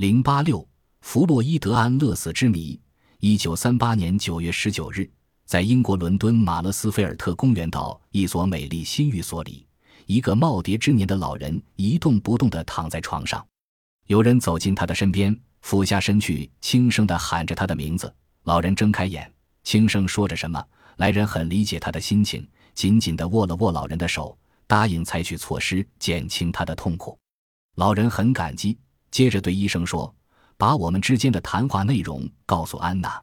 零八六，弗洛伊德安乐死之谜。一九三八年九月十九日，在英国伦敦马勒斯菲尔特公园道一所美丽新寓所里，一个耄耋之年的老人一动不动地躺在床上。有人走进他的身边，俯下身去，轻声地喊着他的名字。老人睁开眼，轻声说着什么。来人很理解他的心情，紧紧地握了握老人的手，答应采取措施减轻他的痛苦。老人很感激，接着对医生说：“把我们之间的谈话内容告诉安娜。”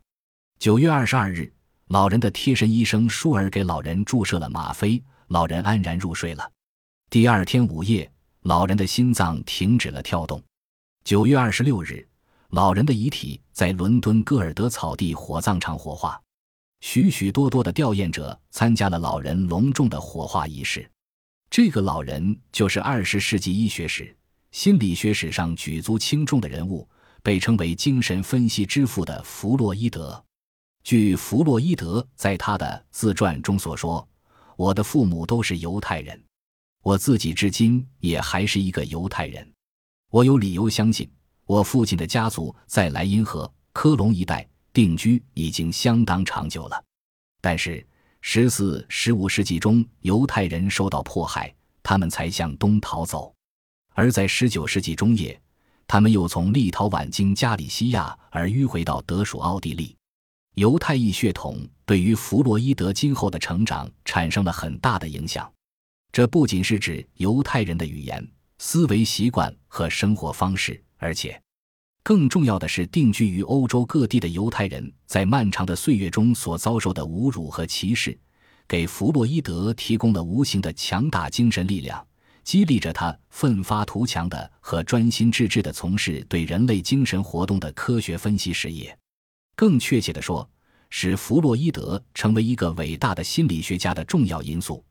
九月二十二日，老人的贴身医生舒尔给老人注射了吗啡，老人安然入睡了。第二天午夜，老人的心脏停止了跳动。九月二十六日，老人的遗体在伦敦戈尔德草地火葬场火化，许许多多的吊唁者参加了老人隆重的火化仪式。这个老人就是二十世纪医学史、心理学史上举足轻重的人物，被称为精神分析之父的弗洛伊德。据弗洛伊德在他的自传中所说：“我的父母都是犹太人，我自己至今也还是一个犹太人。”我有理由相信，我父亲的家族在莱茵河、科隆一带定居已经相当长久了。但是，十四、十五世纪中，犹太人受到迫害，他们才向东逃走；而在十九世纪中叶，他们又从立陶宛经加里西亚而迂回到德属奥地利。犹太裔血统对于弗洛伊德今后的成长产生了很大的影响。这不仅是指犹太人的语言。思维习惯和生活方式，而且更重要的是，定居于欧洲各地的犹太人在漫长的岁月中所遭受的侮辱和歧视，给弗洛伊德提供了无形的强大精神力量，激励着他奋发图强的和专心致志的从事对人类精神活动的科学分析事业。更确切地说，使弗洛伊德成为一个伟大的心理学家的重要因素，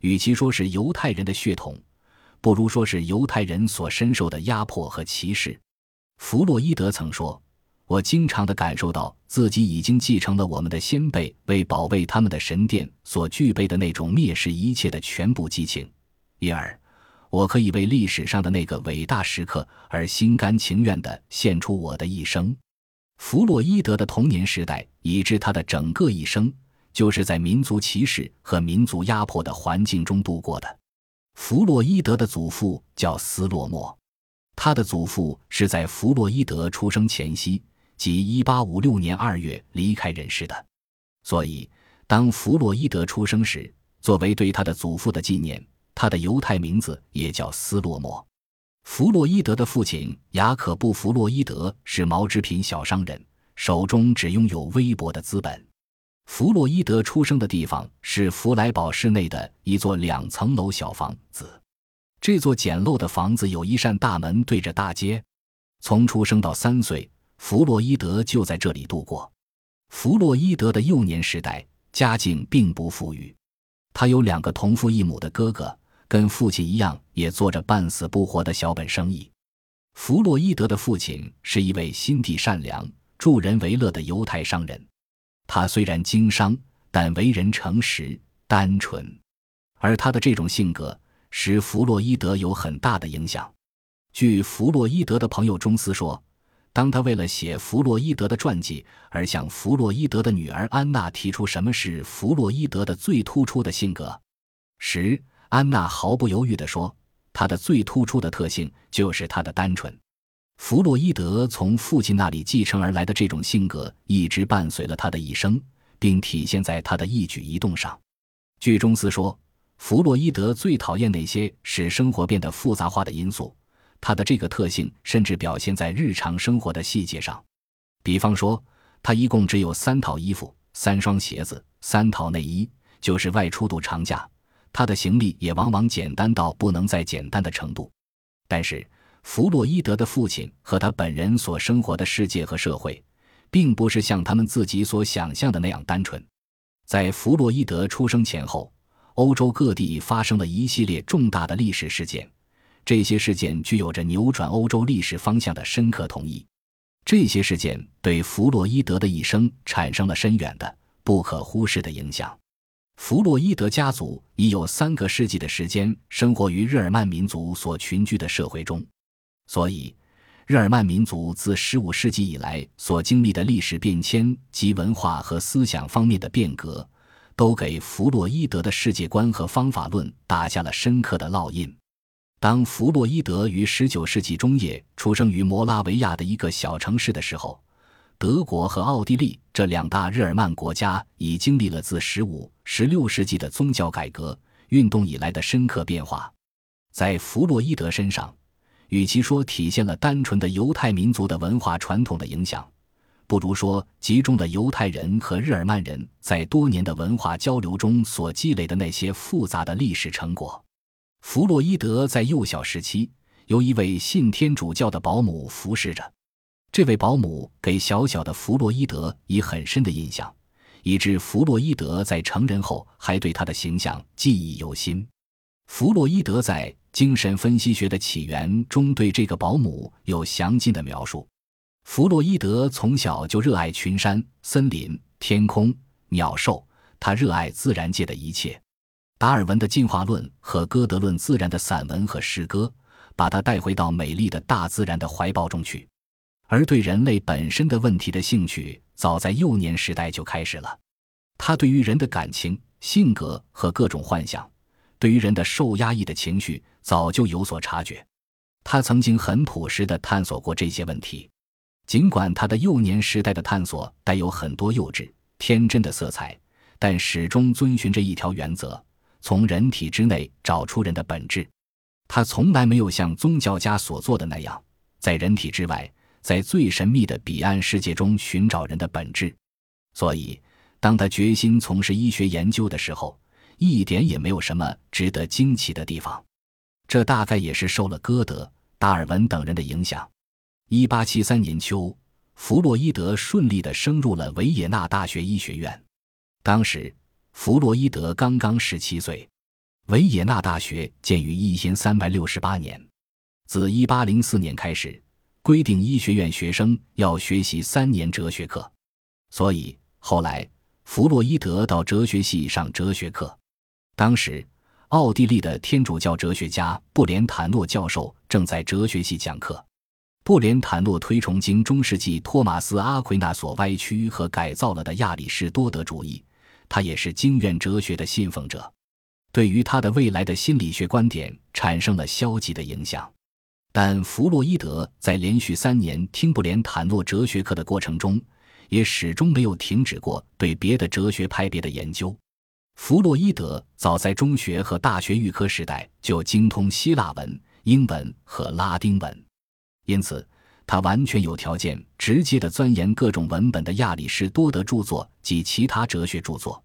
与其说是犹太人的血统。不如说是犹太人所深受的压迫和歧视。弗洛伊德曾说：“我经常地感受到自己已经继承了我们的先辈为保卫他们的神殿所具备的那种蔑视一切的全部激情，因而我可以为历史上的那个伟大时刻而心甘情愿地献出我的一生。”弗洛伊德的童年时代以至他的整个一生，就是在民族歧视和民族压迫的环境中度过的。弗洛伊德的祖父叫斯洛莫，他的祖父是在弗洛伊德出生前夕，即1856年2月离开人世的。所以，当弗洛伊德出生时，作为对他的祖父的纪念，他的犹太名字也叫斯洛莫。弗洛伊德的父亲雅可布·弗洛伊德是毛织品小商人，手中只拥有微薄的资本。弗洛伊德出生的地方是弗莱堡市内的一座两层楼小房子。这座简陋的房子有一扇大门对着大街。从出生到三岁，弗洛伊德就在这里度过。弗洛伊德的幼年时代家境并不富裕，他有两个同父异母的哥哥，跟父亲一样也做着半死不活的小本生意。弗洛伊德的父亲是一位心地善良、助人为乐的犹太商人。他虽然经商，但为人诚实、单纯，而他的这种性格使弗洛伊德有很大的影响。据弗洛伊德的朋友中斯说，当他为了写弗洛伊德的传记而向弗洛伊德的女儿安娜提出什么是弗洛伊德的最突出的性格时，安娜毫不犹豫地说：“他的最突出的特性就是他的单纯。”弗洛伊德从父亲那里继承而来的这种性格，一直伴随了他的一生，并体现在他的一举一动上。据中斯说，弗洛伊德最讨厌那些使生活变得复杂化的因素。他的这个特性甚至表现在日常生活的细节上。比方说，他一共只有三套衣服、三双鞋子、三套内衣，就是外出度长假。他的行李也往往简单到不能再简单的程度。但是，弗洛伊德的父亲和他本人所生活的世界和社会，并不是像他们自己所想象的那样单纯。在弗洛伊德出生前后，欧洲各地发生了一系列重大的历史事件，这些事件具有着扭转欧洲历史方向的深刻同意。这些事件对弗洛伊德的一生产生了深远的、不可忽视的影响。弗洛伊德家族已有三个世纪的时间生活于日耳曼民族所群居的社会中。所以，日耳曼民族自15世纪以来所经历的历史变迁及文化和思想方面的变革，都给弗洛伊德的世界观和方法论打下了深刻的烙印。当弗洛伊德于19世纪中叶出生于摩拉维亚的一个小城市的时候，德国和奥地利这两大日耳曼国家已经历了自15、16世纪的宗教改革运动以来的深刻变化。在弗洛伊德身上，与其说体现了单纯的犹太民族的文化传统的影响，不如说集中了犹太人和日耳曼人在多年的文化交流中所积累的那些复杂的历史成果。弗洛伊德在幼小时期由一位信天主教的保姆服侍着，这位保姆给小小的弗洛伊德以很深的印象，以致弗洛伊德在成人后还对他的形象记忆犹新。弗洛伊德在。精神分析学的起源中对这个保姆有详尽的描述。弗洛伊德从小就热爱群山、森林、天空、鸟兽，他热爱自然界的一切。达尔文的进化论和哥德论自然的散文和诗歌，把他带回到美丽的大自然的怀抱中去。而对人类本身的问题的兴趣，早在幼年时代就开始了。他对于人的感情、性格和各种幻想。对于人的受压抑的情绪，早就有所察觉。他曾经很朴实地探索过这些问题，尽管他的幼年时代的探索带有很多幼稚、天真的色彩，但始终遵循着一条原则：从人体之内找出人的本质。他从来没有像宗教家所做的那样，在人体之外，在最神秘的彼岸世界中寻找人的本质。所以，当他决心从事医学研究的时候，一点也没有什么值得惊奇的地方，这大概也是受了歌德、达尔文等人的影响。一八七三年秋，弗洛伊德顺利地升入了维也纳大学医学院。当时，弗洛伊德刚刚十七岁。维也纳大学建于一千三百六十八年，自一八零四年开始规定医学院学生要学习三年哲学课，所以后来弗洛伊德到哲学系上哲学课。当时，奥地利的天主教哲学家布连坦诺教授正在哲学系讲课。布连坦诺推崇经中世纪托马斯·阿奎那所歪曲和改造了的亚里士多德主义，他也是经院哲学的信奉者，对于他的未来的心理学观点产生了消极的影响。但弗洛伊德在连续三年听布连坦诺哲学课的过程中，也始终没有停止过对别的哲学派别的研究。弗洛伊德早在中学和大学预科时代就精通希腊文、英文和拉丁文，因此他完全有条件直接的钻研各种文本的亚里士多德著作及其他哲学著作。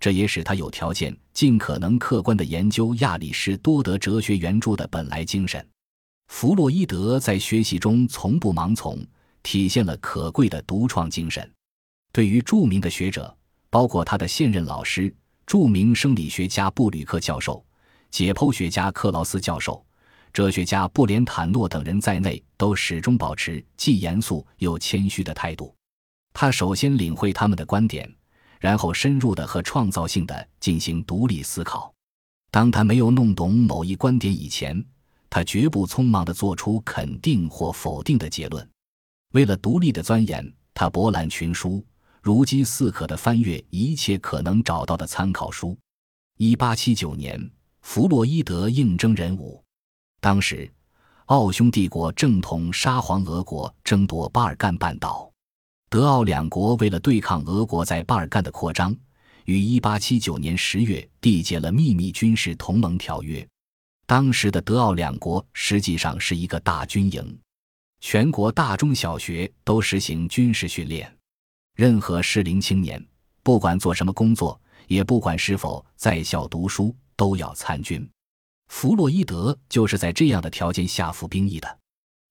这也使他有条件尽可能客观的研究亚里士多德哲学原著的本来精神。弗洛伊德在学习中从不盲从，体现了可贵的独创精神。对于著名的学者，包括他的现任老师。著名生理学家布吕克教授、解剖学家克劳斯教授、哲学家布连坦诺等人在内，都始终保持既严肃又谦虚的态度。他首先领会他们的观点，然后深入的和创造性的进行独立思考。当他没有弄懂某一观点以前，他绝不匆忙的做出肯定或否定的结论。为了独立的钻研，他博览群书。如饥似渴地翻阅一切可能找到的参考书。一八七九年，弗洛伊德应征任务。当时，奥匈帝国正同沙皇俄国争夺巴尔干半岛，德奥两国为了对抗俄国在巴尔干的扩张，于一八七九年十月缔结了秘密军事同盟条约。当时的德奥两国实际上是一个大军营，全国大中小学都实行军事训练。任何适龄青年，不管做什么工作，也不管是否在校读书，都要参军。弗洛伊德就是在这样的条件下服兵役的。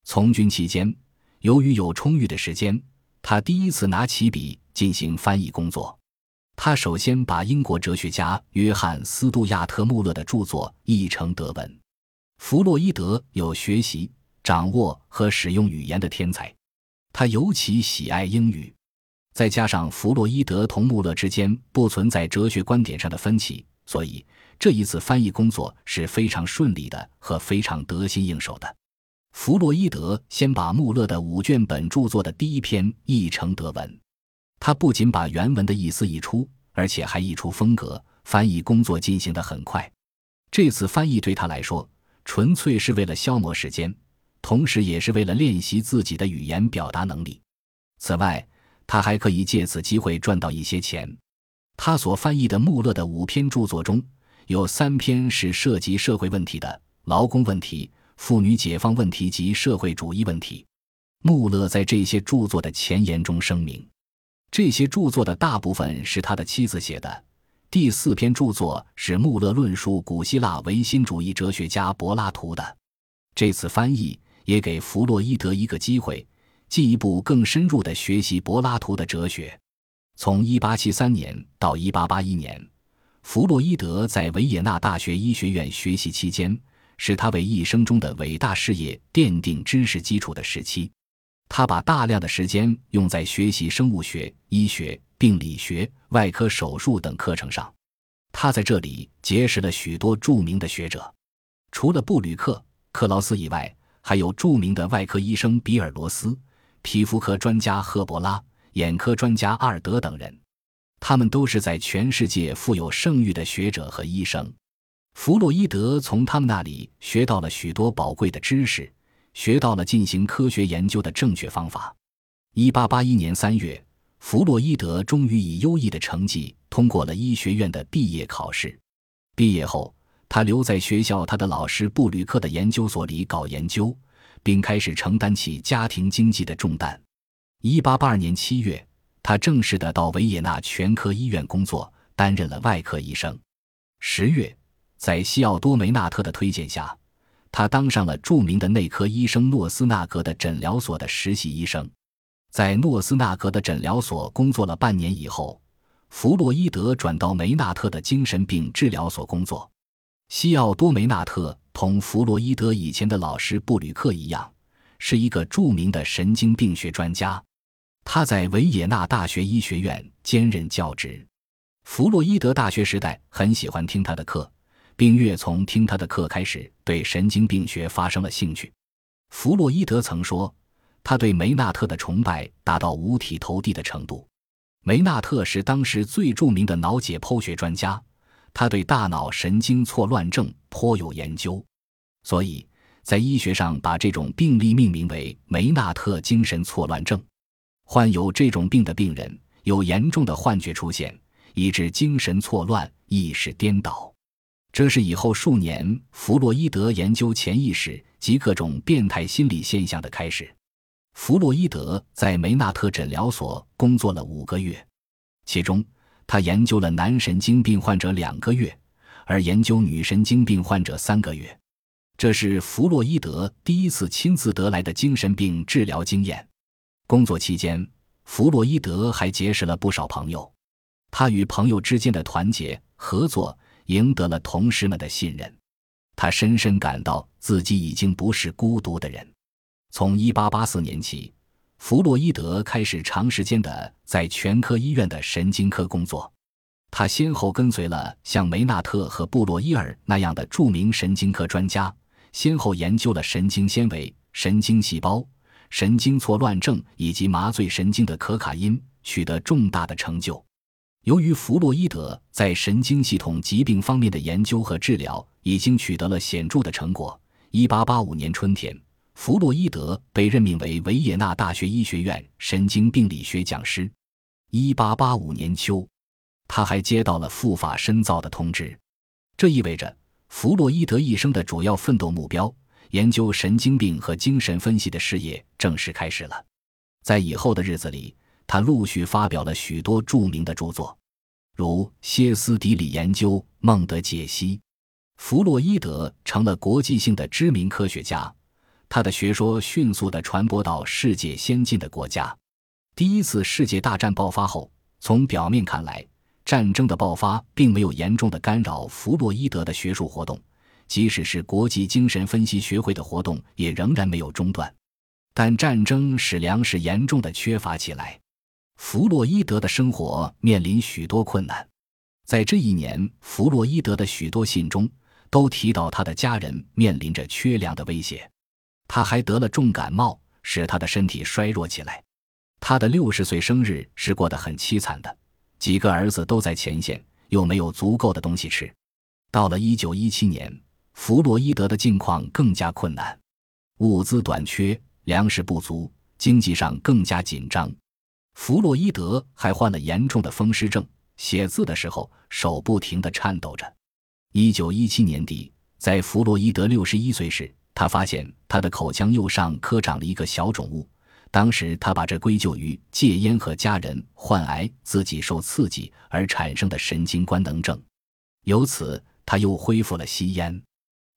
从军期间，由于有充裕的时间，他第一次拿起笔进行翻译工作。他首先把英国哲学家约翰·斯杜亚特·穆勒的著作译成德文。弗洛伊德有学习、掌握和使用语言的天才，他尤其喜爱英语。再加上弗洛伊德同穆勒之间不存在哲学观点上的分歧，所以这一次翻译工作是非常顺利的和非常得心应手的。弗洛伊德先把穆勒的五卷本著作的第一篇译成德文，他不仅把原文的意思译出，而且还译出风格。翻译工作进行得很快。这次翻译对他来说，纯粹是为了消磨时间，同时也是为了练习自己的语言表达能力。此外，他还可以借此机会赚到一些钱。他所翻译的穆勒的五篇著作中，有三篇是涉及社会问题的：劳工问题、妇女解放问题及社会主义问题。穆勒在这些著作的前言中声明，这些著作的大部分是他的妻子写的。第四篇著作是穆勒论述古希腊唯心主义哲学家柏拉图的。这次翻译也给弗洛伊德一个机会。进一步更深入地学习柏拉图的哲学。从1873年到1881年，弗洛伊德在维也纳大学医学院学习期间，是他为一生中的伟大事业奠定知识基础的时期。他把大量的时间用在学习生物学、医学、病理学、外科手术等课程上。他在这里结识了许多著名的学者，除了布吕克、克劳斯以外，还有著名的外科医生比尔罗斯。皮肤科专家赫伯拉、眼科专家阿尔德等人，他们都是在全世界富有声誉的学者和医生。弗洛伊德从他们那里学到了许多宝贵的知识，学到了进行科学研究的正确方法。一八八一年三月，弗洛伊德终于以优异的成绩通过了医学院的毕业考试。毕业后，他留在学校他的老师布吕克的研究所里搞研究。并开始承担起家庭经济的重担。一八八二年七月，他正式的到维也纳全科医院工作，担任了外科医生。十月，在西奥多梅纳特的推荐下，他当上了著名的内科医生诺斯纳格的诊疗所的实习医生。在诺斯纳格的诊疗所工作了半年以后，弗洛伊德转到梅纳特的精神病治疗所工作。西奥多梅纳特。同弗洛伊德以前的老师布吕克一样，是一个著名的神经病学专家。他在维也纳大学医学院兼任教职。弗洛伊德大学时代很喜欢听他的课，并越从听他的课开始，对神经病学发生了兴趣。弗洛伊德曾说，他对梅纳特的崇拜达到五体投地的程度。梅纳特是当时最著名的脑解剖学专家。他对大脑神经错乱症颇有研究，所以在医学上把这种病例命名为梅纳特精神错乱症。患有这种病的病人有严重的幻觉出现，以致精神错乱、意识颠倒。这是以后数年弗洛伊德研究潜意识及各种变态心理现象的开始。弗洛伊德在梅纳特诊疗所工作了五个月，其中。他研究了男神经病患者两个月，而研究女神经病患者三个月。这是弗洛伊德第一次亲自得来的精神病治疗经验。工作期间，弗洛伊德还结识了不少朋友。他与朋友之间的团结合作赢得了同事们的信任。他深深感到自己已经不是孤独的人。从1884年起。弗洛伊德开始长时间的在全科医院的神经科工作，他先后跟随了像梅纳特和布洛伊尔那样的著名神经科专家，先后研究了神经纤维、神经细胞、神经错乱症以及麻醉神经的可卡因，取得重大的成就。由于弗洛伊德在神经系统疾病方面的研究和治疗已经取得了显著的成果，1885年春天。弗洛伊德被任命为维也纳大学医学院神经病理学讲师。1885年秋，他还接到了赴法深造的通知，这意味着弗洛伊德一生的主要奋斗目标——研究神经病和精神分析的事业正式开始了。在以后的日子里，他陆续发表了许多著名的著作，如《歇斯底里研究》《孟德解析》。弗洛伊德成了国际性的知名科学家。他的学说迅速地传播到世界先进的国家。第一次世界大战爆发后，从表面看来，战争的爆发并没有严重的干扰弗洛伊德的学术活动，即使是国际精神分析学会的活动也仍然没有中断。但战争使粮食严重的缺乏起来，弗洛伊德的生活面临许多困难。在这一年，弗洛伊德的许多信中都提到他的家人面临着缺粮的威胁。他还得了重感冒，使他的身体衰弱起来。他的六十岁生日是过得很凄惨的，几个儿子都在前线，又没有足够的东西吃。到了一九一七年，弗洛伊德的境况更加困难，物资短缺，粮食不足，经济上更加紧张。弗洛伊德还患了严重的风湿症，写字的时候手不停地颤抖着。一九一七年底，在弗洛伊德六十一岁时，他发现他的口腔右上科长了一个小肿物。当时他把这归咎于戒烟和家人患癌、自己受刺激而产生的神经官能症，由此他又恢复了吸烟。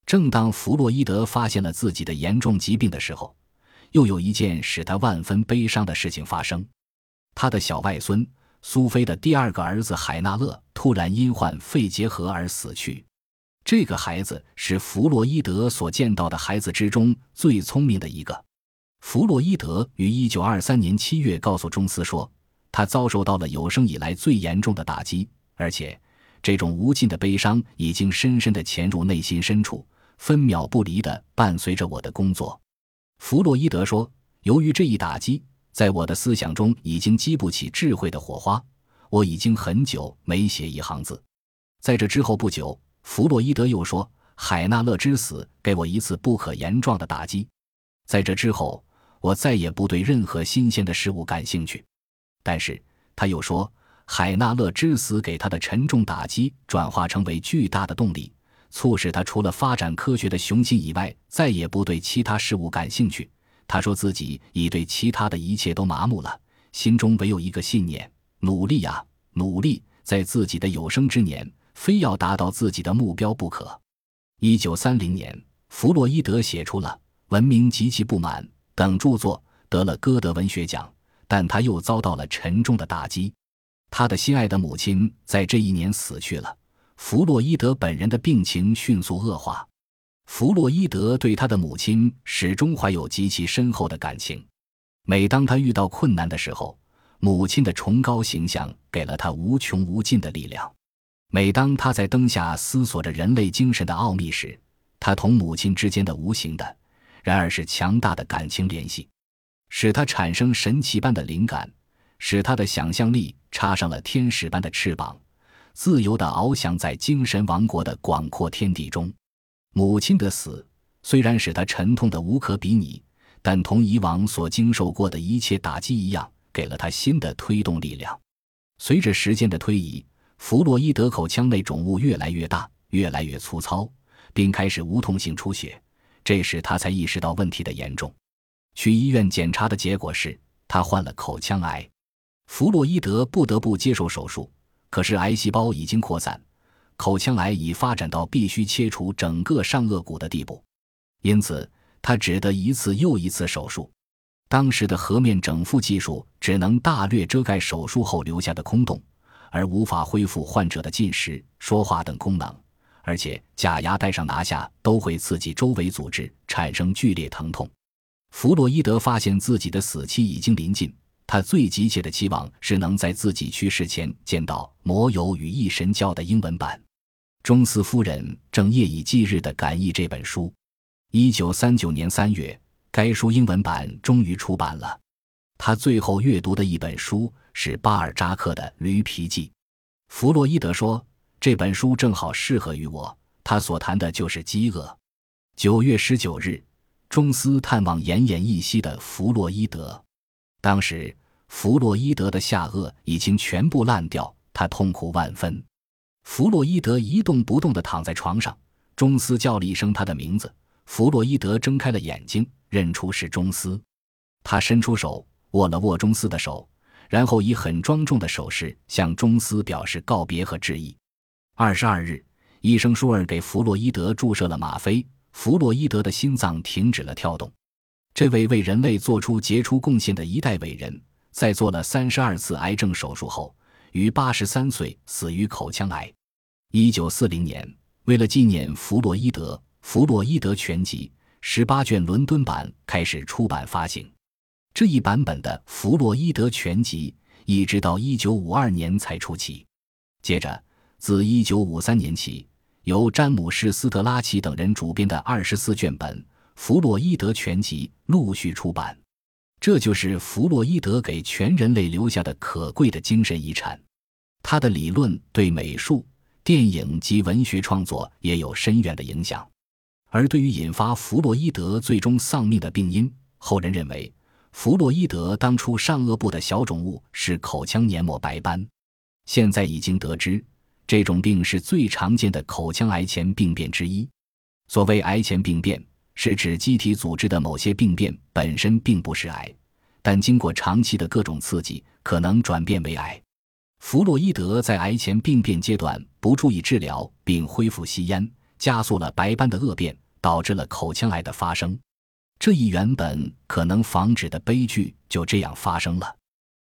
正当弗洛伊德发现了自己的严重疾病的时候，又有一件使他万分悲伤的事情发生：他的小外孙苏菲的第二个儿子海纳勒突然因患肺结核而死去。这个孩子是弗洛伊德所见到的孩子之中最聪明的一个。弗洛伊德于一九二三年七月告诉中斯说，他遭受到了有生以来最严重的打击，而且这种无尽的悲伤已经深深地潜入内心深处，分秒不离地伴随着我的工作。弗洛伊德说，由于这一打击，在我的思想中已经激不起智慧的火花，我已经很久没写一行字。在这之后不久，弗洛伊德又说，海纳勒之死给我一次不可言状的打击。在这之后。我再也不对任何新鲜的事物感兴趣，但是他又说，海纳勒之死给他的沉重打击转化成为巨大的动力，促使他除了发展科学的雄心以外，再也不对其他事物感兴趣。他说自己已对其他的一切都麻木了，心中唯有一个信念：努力呀，努力，在自己的有生之年，非要达到自己的目标不可。一九三零年，弗洛伊德写出了《文明极其不满》。等著作得了歌德文学奖，但他又遭到了沉重的打击。他的心爱的母亲在这一年死去了。弗洛伊德本人的病情迅速恶化。弗洛伊德对他的母亲始终怀有极其深厚的感情。每当他遇到困难的时候，母亲的崇高形象给了他无穷无尽的力量。每当他在灯下思索着人类精神的奥秘时，他同母亲之间的无形的。然而是强大的感情联系，使他产生神奇般的灵感，使他的想象力插上了天使般的翅膀，自由地翱翔在精神王国的广阔天地中。母亲的死虽然使他沉痛的无可比拟，但同以往所经受过的一切打击一样，给了他新的推动力量。随着时间的推移，弗洛伊德口腔内肿物越来越大，越来越粗糙，并开始无痛性出血。这时他才意识到问题的严重，去医院检查的结果是他患了口腔癌。弗洛伊德不得不接受手术，可是癌细胞已经扩散，口腔癌已发展到必须切除整个上颚骨的地步，因此他只得一次又一次手术。当时的颌面整复技术只能大略遮盖手术后留下的空洞，而无法恢复患者的进食、说话等功能。而且假牙戴上拿下都会刺激周围组织，产生剧烈疼痛。弗洛伊德发现自己的死期已经临近，他最急切的期望是能在自己去世前见到《魔友与异神教》的英文版。中斯夫人正夜以继日地赶译这本书。一九三九年三月，该书英文版终于出版了。他最后阅读的一本书是巴尔扎克的《驴皮记》。弗洛伊德说。这本书正好适合于我，他所谈的就是饥饿。九月十九日，中斯探望奄奄一息的弗洛伊德，当时弗洛伊德的下颚已经全部烂掉，他痛苦万分。弗洛伊德一动不动地躺在床上，中斯叫了一声他的名字，弗洛伊德睁开了眼睛，认出是中斯，他伸出手握了握中斯的手，然后以很庄重的手势向中斯表示告别和致意。二十二日，医生舒尔给弗洛伊德注射了吗啡，弗洛伊德的心脏停止了跳动。这位为人类做出杰出贡献的一代伟人，在做了三十二次癌症手术后，于八十三岁死于口腔癌。一九四零年，为了纪念弗洛伊德，《弗洛伊德全集》十八卷伦敦版开始出版发行。这一版本的《弗洛伊德全集》一直到一九五二年才出齐。接着。自1953年起，由詹姆士·斯特拉奇等人主编的二十四卷本《弗洛伊德全集陆续出版。这就是弗洛伊德给全人类留下的可贵的精神遗产。他的理论对美术、电影及文学创作也有深远的影响。而对于引发弗洛伊德最终丧命的病因，后人认为，弗洛伊德当初上颚部的小肿物是口腔黏膜白斑。现在已经得知，这种病是最常见的口腔癌前病变之一。所谓癌前病变，是指机体组织的某些病变本身并不是癌，但经过长期的各种刺激，可能转变为癌。弗洛伊德在癌前病变阶段不注意治疗，并恢复吸烟，加速了白斑的恶变，导致了口腔癌的发生。这一原本可能防止的悲剧就这样发生了。